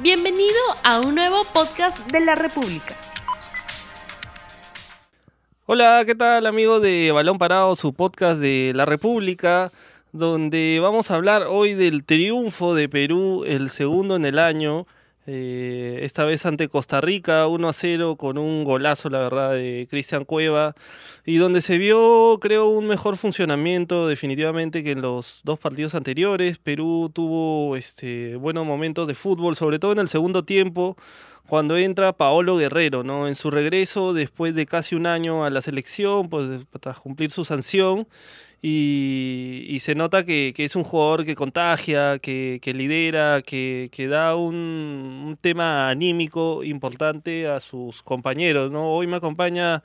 Bienvenido a un nuevo podcast de la República. Hola, ¿qué tal amigos de Balón Parado, su podcast de la República, donde vamos a hablar hoy del triunfo de Perú, el segundo en el año, eh, esta vez ante Costa Rica, 1 a 0, con un golazo, la verdad, de Cristian Cueva, y donde se vio, creo, un mejor funcionamiento definitivamente que en los dos partidos anteriores. Perú tuvo este, buenos momentos de fútbol, sobre todo en el segundo tiempo, cuando entra Paolo Guerrero, ¿no? En su regreso, después de casi un año a la selección, pues tras cumplir su sanción, y, se nota que, es un jugador que contagia, que, lidera, que, da un, tema anímico importante a sus compañeros. ¿no? Hoy me acompaña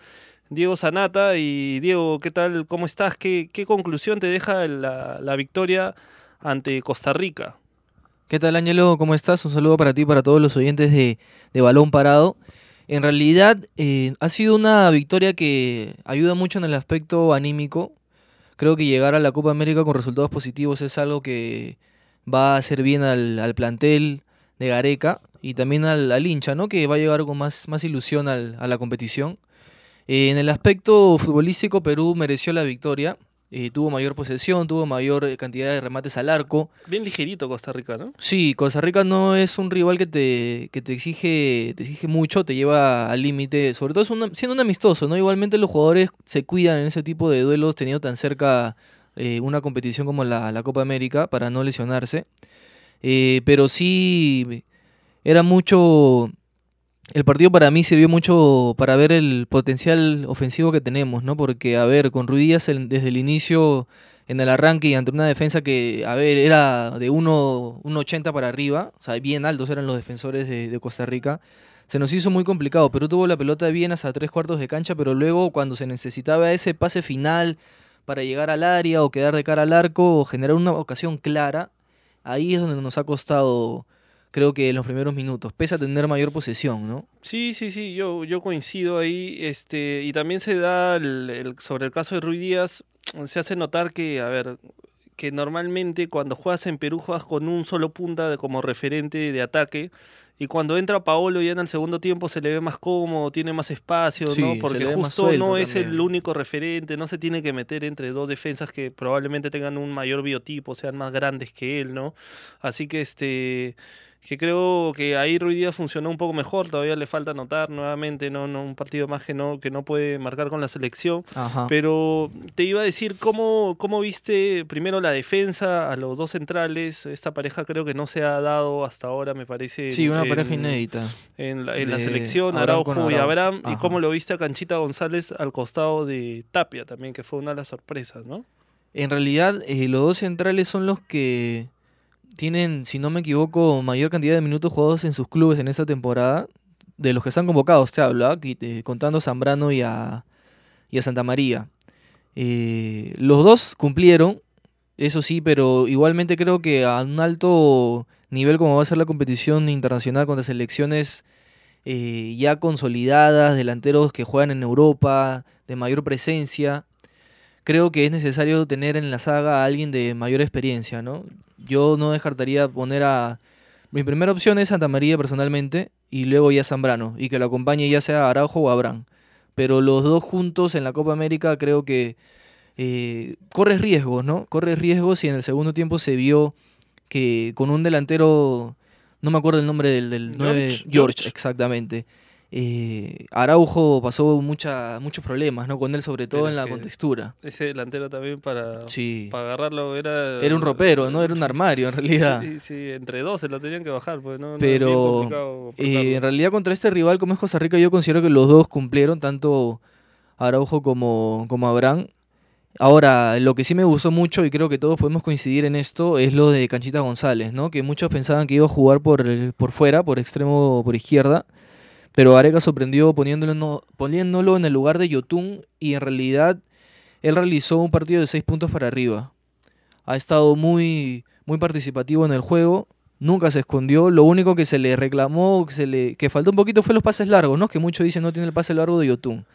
Diego Sanata y Diego, ¿qué tal? ¿Cómo estás? ¿Qué, conclusión te deja la, victoria ante Costa Rica? ¿Qué tal, Ángelo? ¿Cómo estás? Un saludo para ti y para todos los oyentes de, Balón Parado. En realidad, eh, ha sido una victoria que ayuda mucho en el aspecto anímico Creo que llegar a la Copa América con resultados positivos es algo que va a hacer bien al, plantel de Gareca y también al, hincha, ¿no? Que va a llegar con más, más ilusión a la competición. Eh, en el aspecto futbolístico, Perú mereció la victoria. Eh, tuvo mayor posesión, tuvo mayor eh, cantidad de remates al arco. Bien ligerito Costa Rica, ¿no? Sí, Costa Rica no es un rival que te, que te, exige, te exige mucho, te lleva al límite, sobre todo siendo un amistoso, ¿no? Igualmente los jugadores se cuidan en ese tipo de duelos teniendo tan cerca eh, una competición como la, la, Copa América para no lesionarse. pero sí era mucho el partido para mí sirvió mucho para ver el potencial ofensivo que tenemos, ¿no? Porque, a ver, con Ruidías desde el inicio, en el arranque y ante una defensa que, a ver, era de 1.80 para arriba, o sea, bien altos eran los defensores de, Costa Rica, se nos hizo muy complicado. Perú tuvo la pelota bien hasta tres cuartos de cancha, pero luego cuando se necesitaba ese pase final para llegar al área o quedar de cara al arco o generar una ocasión clara, ahí es donde nos ha costado creo que en los primeros minutos, pese a tener mayor posesión, ¿no? Sí, sí, sí, yo, yo coincido ahí, este, y también se da el, sobre el caso de Ruiz Díaz, se hace notar que, a ver, que normalmente cuando juegas en Perú juegas con un solo punta de, como referente de ataque, y cuando entra Paolo ya en el segundo tiempo se le ve más cómodo, tiene más espacio, ¿no? Porque justo no es el único referente, no se tiene que meter entre dos defensas que probablemente tengan un mayor biotipo, sean más grandes que él, ¿no? Así que este que creo que ahí Ruiz Díaz funcionó un poco mejor, todavía le falta anotar nuevamente, no, no un partido más que no, que no puede marcar con la selección. Pero te iba a decir cómo, cómo viste primero la defensa a los dos centrales, esta pareja creo que no se ha dado hasta ahora, me parece. Sí, una pareja inédita. En la, en la selección, Araujo, y Abraham, y cómo lo viste a Canchita González al costado de Tapia también, que fue una de las sorpresas, ¿no? En realidad, eh, los dos centrales son los que tienen, si no me equivoco, mayor cantidad de minutos jugados en sus clubes en esa temporada. De los que están convocados, te hablo, ¿ah? contando a Zambrano y a, y a Santa María. Eh, los dos cumplieron, eso sí, pero igualmente creo que a un alto nivel como va a ser la competición internacional contra selecciones eh, ya consolidadas, delanteros que juegan en Europa, de mayor presencia, creo que es necesario tener en la saga a alguien de mayor experiencia, ¿no? Yo no descartaría poner a... Mi primera opción es Santa María personalmente y luego ya Zambrano y que lo acompañe ya sea Araujo o Abraham. Pero los dos juntos en la Copa América creo que eh, corre riesgos, ¿no? Corre riesgos y en el segundo tiempo se vio que con un delantero, no me acuerdo el nombre del, del 9, George, exactamente eh, Araujo pasó mucha, muchos problemas, ¿no? Con él, sobre todo en la contextura. Ese delantero también para, para agarrarlo era. Era un ropero, ¿no? Era un armario en realidad. Sí, sí, entre dos se lo tenían que bajar, pues no. Pero eh, en realidad, contra este rival como es Costa Rica, yo considero que los dos cumplieron, tanto Araujo como, como Abraham. Ahora, lo que sí me gustó mucho, y creo que todos podemos coincidir en esto, es lo de Canchita González, ¿no? Que muchos pensaban que iba a jugar por, por fuera, por extremo, por izquierda pero Areca sorprendió poniéndolo, poniéndolo en el lugar de Yotun y en realidad él realizó un partido de seis puntos para arriba. Ha estado muy, muy participativo en el juego, nunca se escondió. Lo único que se le reclamó, que, se le, que faltó un poquito fue los pases largos, ¿no? Que muchos dicen no tiene el pase largo de Yotun.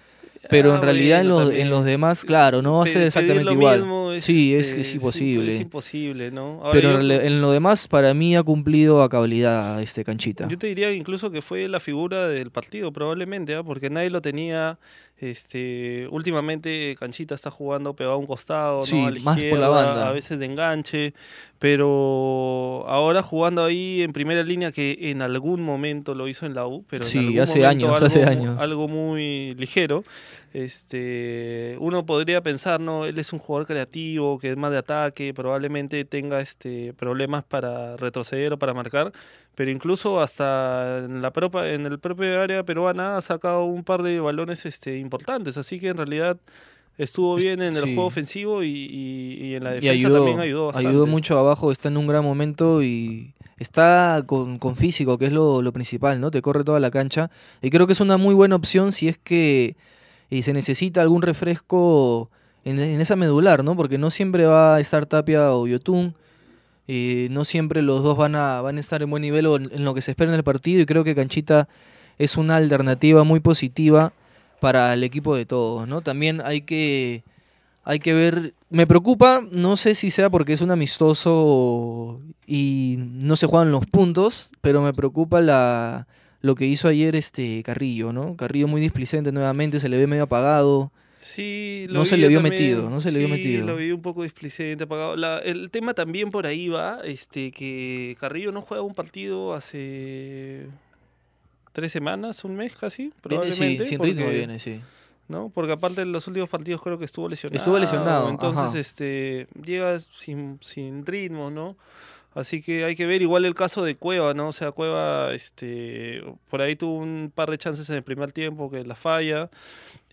Pero en ah, realidad en los, en los, demás, claro, no hace exactamente igual. Mismo es... Sí, es- este, es imposible. es imposible, ¿no? Ahora Pero yo- en en lo demás, para mí ha cumplido a cabalidad este canchita. Yo te diría incluso que fue la figura del partido, probablemente, ¿ah? porque nadie lo tenía. Este, últimamente Canchita está jugando pegado a un costado, Sí, ¿no? a la más por la banda. a veces de enganche, pero ahora jugando ahí en primera línea que en algún momento lo hizo en la U, pero en Sí, algún hace momento años, hace algo años. algo muy ligero. Este, uno podría pensar, no, él es un jugador creativo, que es más de ataque, probablemente tenga este problemas para retroceder o para marcar, pero incluso hasta en la propa- en el propio área peruana ha sacado un par de balones este importantes, así que en realidad estuvo Es- bien en el sí. juego ofensivo y, y- y en la defensa ayudó, también ayudó bastante. ayudó mucho abajo, está en un gran momento y está con, con físico, que es lo, lo principal, ¿no? Te corre toda la cancha. Y creo que es una muy buena opción si es que eh, se necesita algún refresco en, esa medular, ¿no? Porque no siempre va a estar Tapia o Yotun. no siempre los dos van a, van a estar en buen nivel o en, en lo que se espera en el partido. Y creo que Canchita es una alternativa muy positiva para el equipo de todos, ¿no? También hay que hay que ver. Me preocupa, no sé si sea porque es un amistoso y no se juegan los puntos, pero me preocupa la lo que hizo ayer este Carrillo, ¿no? Carrillo muy displicente nuevamente, se le ve medio apagado. Sí, No se le vio también. metido, no se le vio metido. lo vi un poco displicente, apagado. La- el tema también por ahí va, este, que Carrillo no juega un partido hace tres semanas, un mes casi, Viene, sí, probablemente. sin ritmo porque- viene, sí. ¿no? Porque aparte en los últimos partidos creo que estuvo lesionado. Estuvo lesionado, Entonces, ajá. este, llega sin, sin ritmo, ¿no? Así que hay que ver igual el caso de Cueva, ¿no? O sea, Cueva, este, por ahí tuvo un par de chances en el primer tiempo que la falla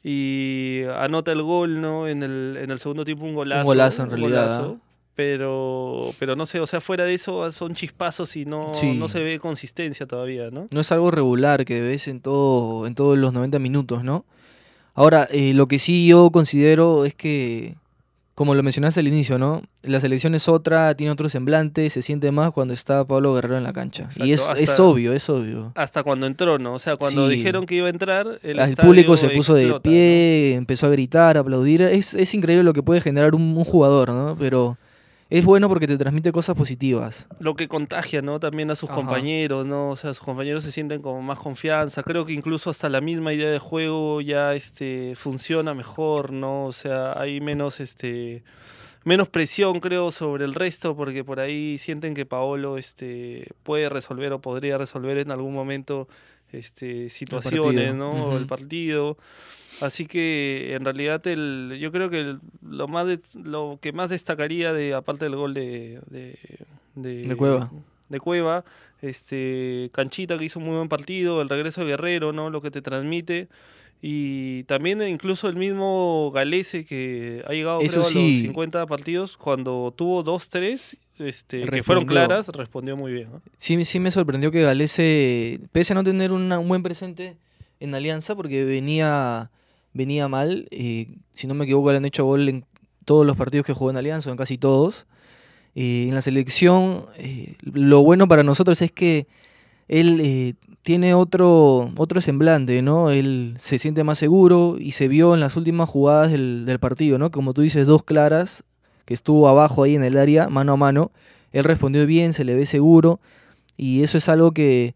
y anota el gol, ¿no? En el, en el segundo tiempo un golazo. golazo, en un realidad, golazo, Pero, pero no sé, o sea, fuera de eso son chispazos y no, Sí. no se ve consistencia todavía, ¿no? No es algo regular que ves en todo en todos los 90 minutos, ¿no? Ahora, eh, lo que sí yo considero es que, como lo mencionaste al inicio, ¿no? La selección es otra, tiene otro semblante, se siente más cuando está Pablo Guerrero en la cancha. y es, es obvio, es obvio. Hasta cuando entró, ¿no? O sea, cuando Sí. dijeron que iba a entrar, el, El público se puso de pie, empezó a gritar, a aplaudir. Es, es increíble lo que puede generar un, un jugador, ¿no? Pero es bueno porque te transmite cosas positivas. Lo que contagia, ¿no? También a sus Ajá. compañeros, ¿no? O sea, sus compañeros se sienten como más confianza. Creo que incluso hasta la misma idea de juego ya este, funciona mejor, ¿no? O sea, hay menos, este, menos presión, creo, sobre el resto, porque por ahí sienten que Paolo este, puede resolver o podría resolver en algún momento este, situaciones, partido, ¿no? El partido. Así que en realidad el, yo creo que el- lo más de- lo que más destacaría de aparte del gol de de, De Cueva. de Cueva, este Canchita que hizo un muy buen partido, el regreso de Guerrero, ¿no? Lo que te transmite y también incluso el mismo Galese que ha llegado creo, a los sí. 50 partidos cuando tuvo 2-3 este, que fueron claras, respondió muy bien. ¿no? Sí, sí me sorprendió que Galese, pese a no tener una- un buen presente en Alianza, porque venía, venía mal, eh, si no me equivoco le han hecho gol en todos los partidos que jugó en Alianza, o en casi todos. Eh, en la selección, eh, lo bueno para nosotros es que él eh, tiene otro, otro semblante, ¿no? Él se siente más seguro y se vio en las últimas jugadas del, partido, ¿no? Como tú dices, dos claras, que estuvo abajo ahí en el área, mano a mano. Él respondió bien, se le ve seguro y eso es algo que,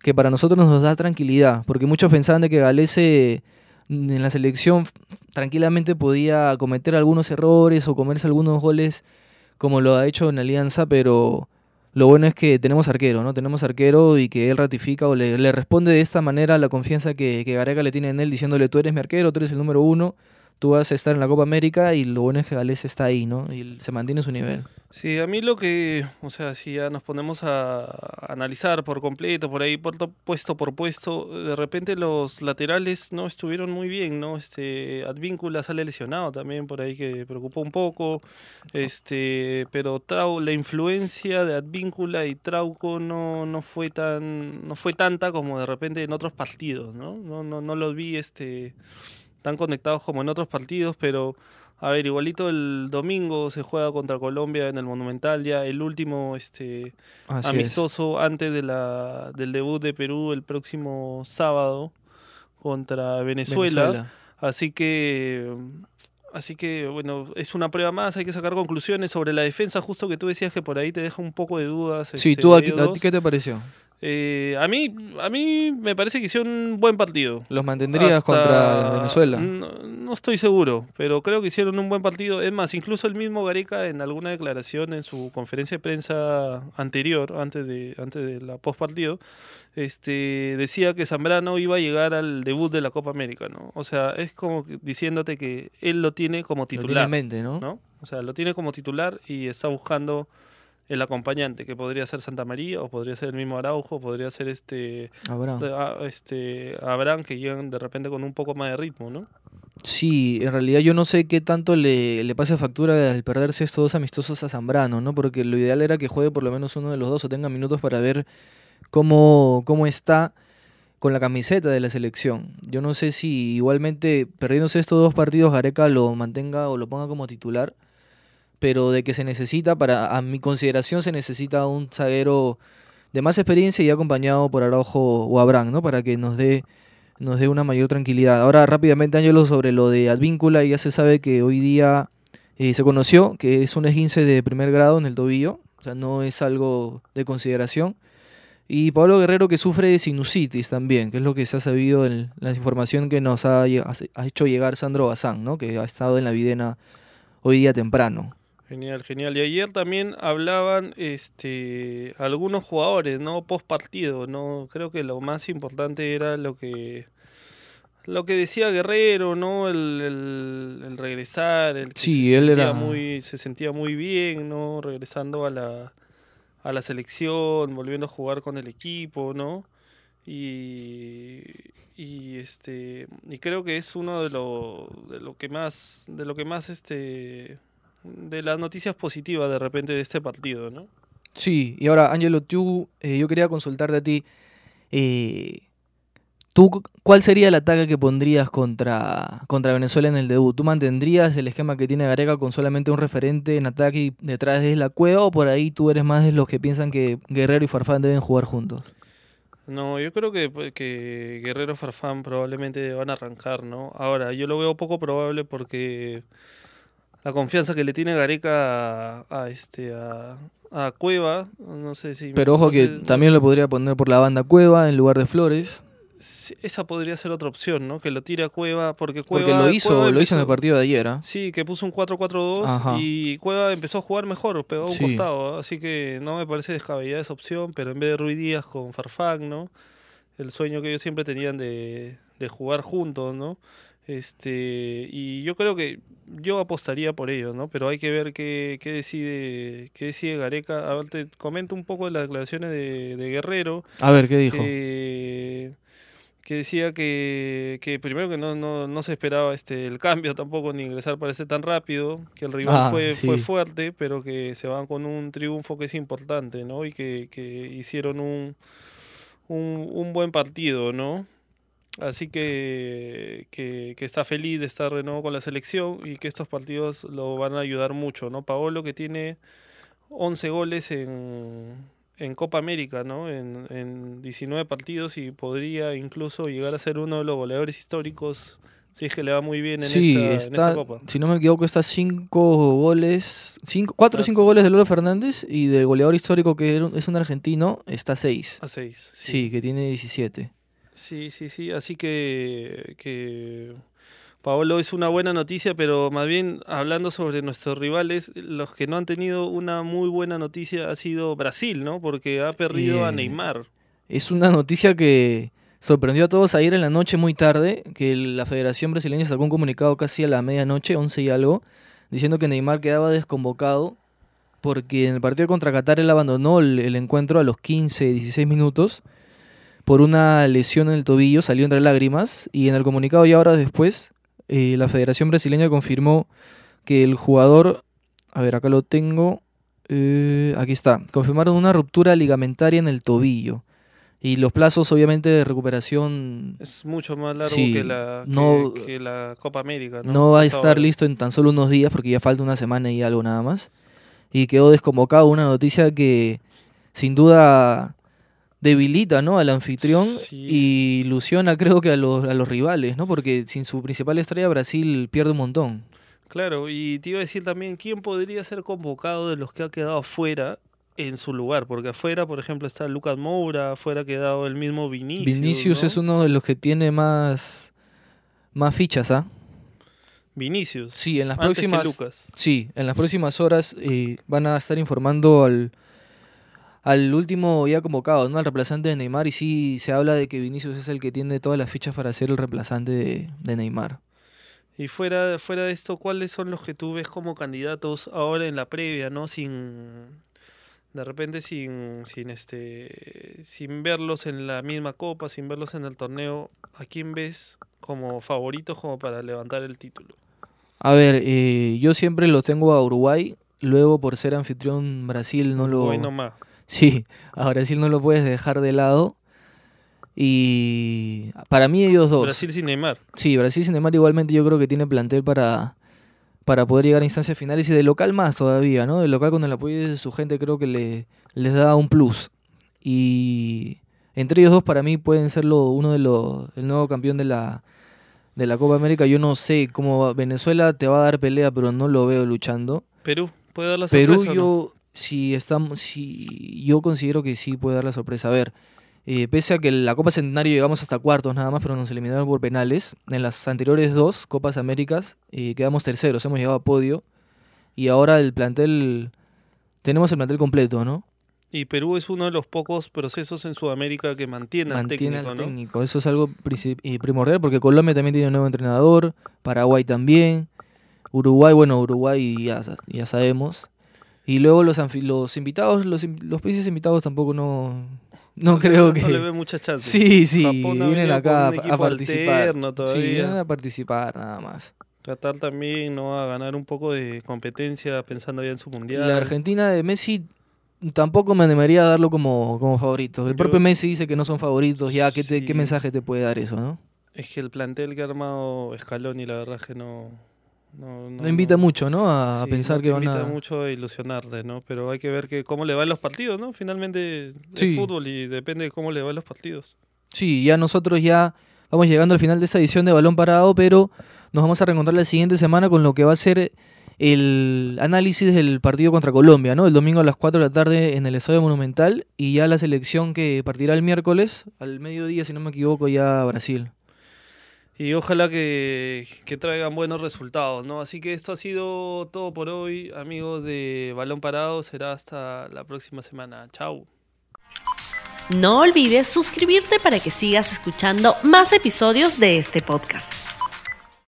que para nosotros nos da tranquilidad, porque muchos pensaban de que Galese en la selección tranquilamente podía cometer algunos errores o comerse algunos goles como lo ha hecho en Alianza, pero lo bueno es que tenemos arquero, ¿no? Tenemos arquero y que él ratifica o le, le responde de esta manera la confianza que, que Gareca le tiene en él, diciéndole tú eres mi arquero, tú eres el número uno, tú a estar en la Copa América y lo bueno es que Galese está ahí, ¿no? Y se mantiene su nivel. Sí, a mí lo que, o sea, si ya nos ponemos a analizar por completo, por ahí puesto por puesto, de repente los laterales no estuvieron muy bien, ¿no? Este, Advíncula sale lesionado también por ahí que preocupó un poco, este, pero Trau, la influencia de Advíncula y Trauco no, no fue tan, no fue tanta como de repente en otros partidos, ¿no? No, no, no los vi, este, tan conectados como en otros partidos, pero a ver, igualito el domingo se juega contra Colombia en el Monumental, ya el último este Así es. amistoso antes de la, del debut de Perú el próximo sábado contra Venezuela. Venezuela. Así que Así que, bueno, es una prueba más, hay que sacar conclusiones sobre la defensa, justo que tú decías que por ahí te deja un poco de dudas. Sí, este, ¿tú a, ti qué te pareció? Eh, a mí, a mí me parece que hicieron un buen partido. ¿Los mantendrías Hasta- contra Venezuela? No, no estoy seguro, pero creo que hicieron un buen partido. Es más, incluso el mismo Gareca en alguna declaración en su conferencia de prensa anterior, antes de, antes de la post partido, este, decía que Zambrano iba a llegar al debut de la Copa América, ¿no? O sea, es como diciéndote que él lo tiene como Lo tiene titular, en mente, ¿no? ¿no? O sea, lo tiene como titular y está buscando el acompañante, que podría ser Santa María, o podría ser el mismo Araujo, o podría ser este Abraham. de- a- este, Abraham que llegan de repente con un poco más de ritmo, ¿no? Sí, en realidad yo no sé qué tanto le, le pasa factura al perderse estos dos amistosos a Zambrano, ¿no? Porque lo ideal era que juegue por lo menos uno de los dos o tenga minutos para ver cómo, cómo está con la camiseta de la selección. Yo no sé si igualmente perdiéndose estos dos partidos Gareca lo mantenga o lo ponga como titular, pero de que se necesita, para a mi consideración se necesita un zaguero de más experiencia y acompañado por Araujo o Abraham, ¿no? Para que nos dé nos dé una mayor tranquilidad. Ahora rápidamente, Ángelo, sobre lo de Advíncula, ya se sabe que hoy día eh, se conoció que es un esguince de primer grado en el tobillo, o sea, no es algo de consideración. Y Pablo Guerrero que sufre de sinusitis también, que es lo que se ha sabido en la información que nos ha, ha hecho llegar Sandro Bazán, ¿no? que ha estado en la videna hoy día temprano. Genial, genial. Y ayer también hablaban este algunos jugadores, ¿no? Post partido, ¿no? Creo que lo más importante era lo que lo que decía Guerrero, ¿no? El, el- el regresar, el que Sí, se él sentía era- muy se sentía muy bien, ¿no? Regresando a la a la selección, volviendo a jugar con el equipo, ¿no? Y, y este y creo que es uno de lo, de lo que más de lo que más este de las noticias positivas de repente de este partido, ¿no? Sí, y ahora, Ángelo, tú, eh, yo quería consultarte a ti. eh, ¿Tú cu- cuál sería el ataque que pondrías contra, contra Venezuela en el debut? ¿Tú mantendrías el esquema que tiene Gareca con solamente un referente en ataque y detrás de la cueva o por ahí tú eres más de los que piensan que Guerrero y Farfán deben jugar juntos? No, yo creo que, que Guerrero Farfán probablemente van a arrancar, ¿no? Ahora, yo lo veo poco probable porque la confianza que le tiene Gareca a, a este a, a Cueva, no sé si Pero ojo no que sé- no también lo podría poner por la banda Cueva en lugar de Flores, Sí, esa podría ser otra opción, ¿no? Que lo tire a Cueva, porque Cueva... porque lo hizo, Cueva lo hizo en el partido de ayer. ¿ah? Sí, que puso un 4-4-2 Ajá. y Cueva empezó a jugar mejor, pegó a un Sí. costado, ¿ah? así que no me parece descabellada esa opción, pero en vez de Ruiz Díaz con Farfán, ¿no? El sueño que ellos siempre tenían de, de jugar juntos, ¿no? Este, y yo creo que yo apostaría por ellos, ¿no? Pero hay que ver qué, qué decide qué decide Gareca. A ver, te comento un poco de las declaraciones de, de Guerrero A ver, ¿qué dijo? que, que decía que, que primero que no, no, no se esperaba este el cambio tampoco ni ingresar parece tan rápido, que el rival Ah, fue, fue fuerte, pero que se van con un triunfo que es importante, ¿no? Y que, que hicieron un, un, un buen partido, ¿no? Así que, que, que está feliz de estar de nuevo con la selección y que estos partidos lo van a ayudar mucho, ¿no? Paolo que tiene 11 goles en, en Copa América, ¿no? En, en 19 partidos y podría incluso llegar a ser uno de los goleadores históricos si es que le va muy bien en, Sí, esta, en esta Copa. si no me equivoco, está cinco goles, cinco, cuatro o cinco goles de Lolo Fernández y de goleador histórico que es un argentino, está seis. A 6. Sí, que tiene 17. Sí, sí, sí. Así que, que Paolo es una buena noticia, pero más bien hablando sobre nuestros rivales, los que no han tenido una muy buena noticia ha sido Brasil, ¿no? Porque ha perdido a Eh, Neymar. Es una noticia que sorprendió a todos ayer en la noche muy tarde, que la Federación Brasileña sacó un comunicado casi a la medianoche, 11 y algo, diciendo que Neymar quedaba desconvocado porque en el partido contra Qatar él abandonó el, el encuentro a los 15, 16 minutos por una lesión en el tobillo, salió entre lágrimas y en el comunicado ya horas después eh, la Federación Brasileña confirmó que el jugador, a ver, acá lo tengo, eh, aquí está, confirmaron una ruptura ligamentaria en el tobillo. Y los plazos, obviamente, de recuperación Es mucho más largo Sí, que, la, no- que la Copa América, ¿no? no va a estar ahora. listo en tan solo unos días porque ya falta una semana y algo nada más. Y quedó desconvocado, una noticia que sin duda debilita ¿no? al anfitrión Sí. y ilusiona creo que a los, a los rivales, ¿no? porque sin su principal estrella Brasil pierde un montón. Claro, y te iba a decir también quién podría ser convocado de los que ha quedado afuera en su lugar, porque afuera, por ejemplo, está Lucas Moura, afuera ha quedado el mismo Vinicius. Vinicius ¿no? es uno de los que tiene más, más fichas, ¿ah? Vinicius. Sí, en las antes próximas. Lucas. Sí, en las próximas horas eh, van a estar informando al, al último ya convocado, ¿no? Al reemplazante de Neymar. Y sí se habla de que Vinicius es el que tiene todas las fichas para ser el reemplazante de, de Neymar. Y fuera, fuera de esto, ¿cuáles son los que tú ves como candidatos ahora en la previa, no? Sin de repente sin, sin este sin verlos en la misma copa, sin verlos en el torneo, ¿a quién ves como favoritos como para levantar el título? A ver, eh, yo siempre lo tengo a Uruguay. Luego, por ser anfitrión, Brasil no lo. Uruguay nomás. Sí, a Brasil no lo puedes dejar de lado. Y para mí ellos dos. Brasil sin Neymar. Sí, Brasil sin Neymar igualmente yo creo que tiene plantel para, para poder llegar a instancias finales y de local más todavía, ¿no? De local con el apoyo de su gente creo que le, les da un plus. Y entre ellos dos para mí pueden ser lo- uno de los, el nuevo campeón de la, de la Copa América. Yo no sé cómo va- Venezuela te va a dar pelea, pero no lo veo luchando. Perú, ¿puede dar la Perú sorpresa o no? Si estamos si yo considero que sí puede dar la sorpresa. A ver, eh, pese a que en la Copa Centenario llegamos hasta cuartos nada más, pero nos eliminaron por penales. En las anteriores dos Copas Américas eh, quedamos terceros, hemos llegado a podio y ahora el plantel tenemos el plantel completo, ¿no? Y Perú es uno de los pocos procesos en Sudamérica que mantiene, Mantiene al técnico, al ¿no? técnico. Eso es algo eh, primordial porque Colombia también tiene un nuevo entrenador, Paraguay también, Uruguay, bueno, Uruguay ya, ya sabemos. Y luego los, los invitados, los, los países invitados tampoco no, no creo que... No le ve mucha chance. Sí, sí, Japón vienen acá un a, participar. Sí, vienen a participar nada más. Qatar también no va a ganar un poco de competencia pensando ya en su mundial. la Argentina de Messi tampoco me animaría a darlo como, como favorito. El Yo- propio Messi dice que no son favoritos, ya, ¿qué, te- Sí. ¿qué mensaje te puede dar eso, no? Es que el plantel que ha armado Scaloni, la verdad es que no... No, No invita mucho, ¿no? A, sí, pensar no que van invita a... mucho a ilusionarte, ¿no? Pero hay que ver que cómo le van los partidos, ¿no? Finalmente es Sí. fútbol y depende de cómo le van los partidos. Sí, ya nosotros ya vamos llegando al final de esta edición de Balón Parado, pero nos vamos a reencontrar la siguiente semana con lo que va a ser el análisis del partido contra Colombia, ¿no? El domingo a las 4 de la tarde en el Estadio Monumental y ya la selección que partirá el miércoles al mediodía, si no me equivoco, ya a Brasil. Y ojalá que, que traigan buenos resultados, ¿no? Así que esto ha sido todo por hoy, amigos de Balón Parado. Será hasta la próxima semana. Chao. No olvides suscribirte para que sigas escuchando más episodios de este podcast.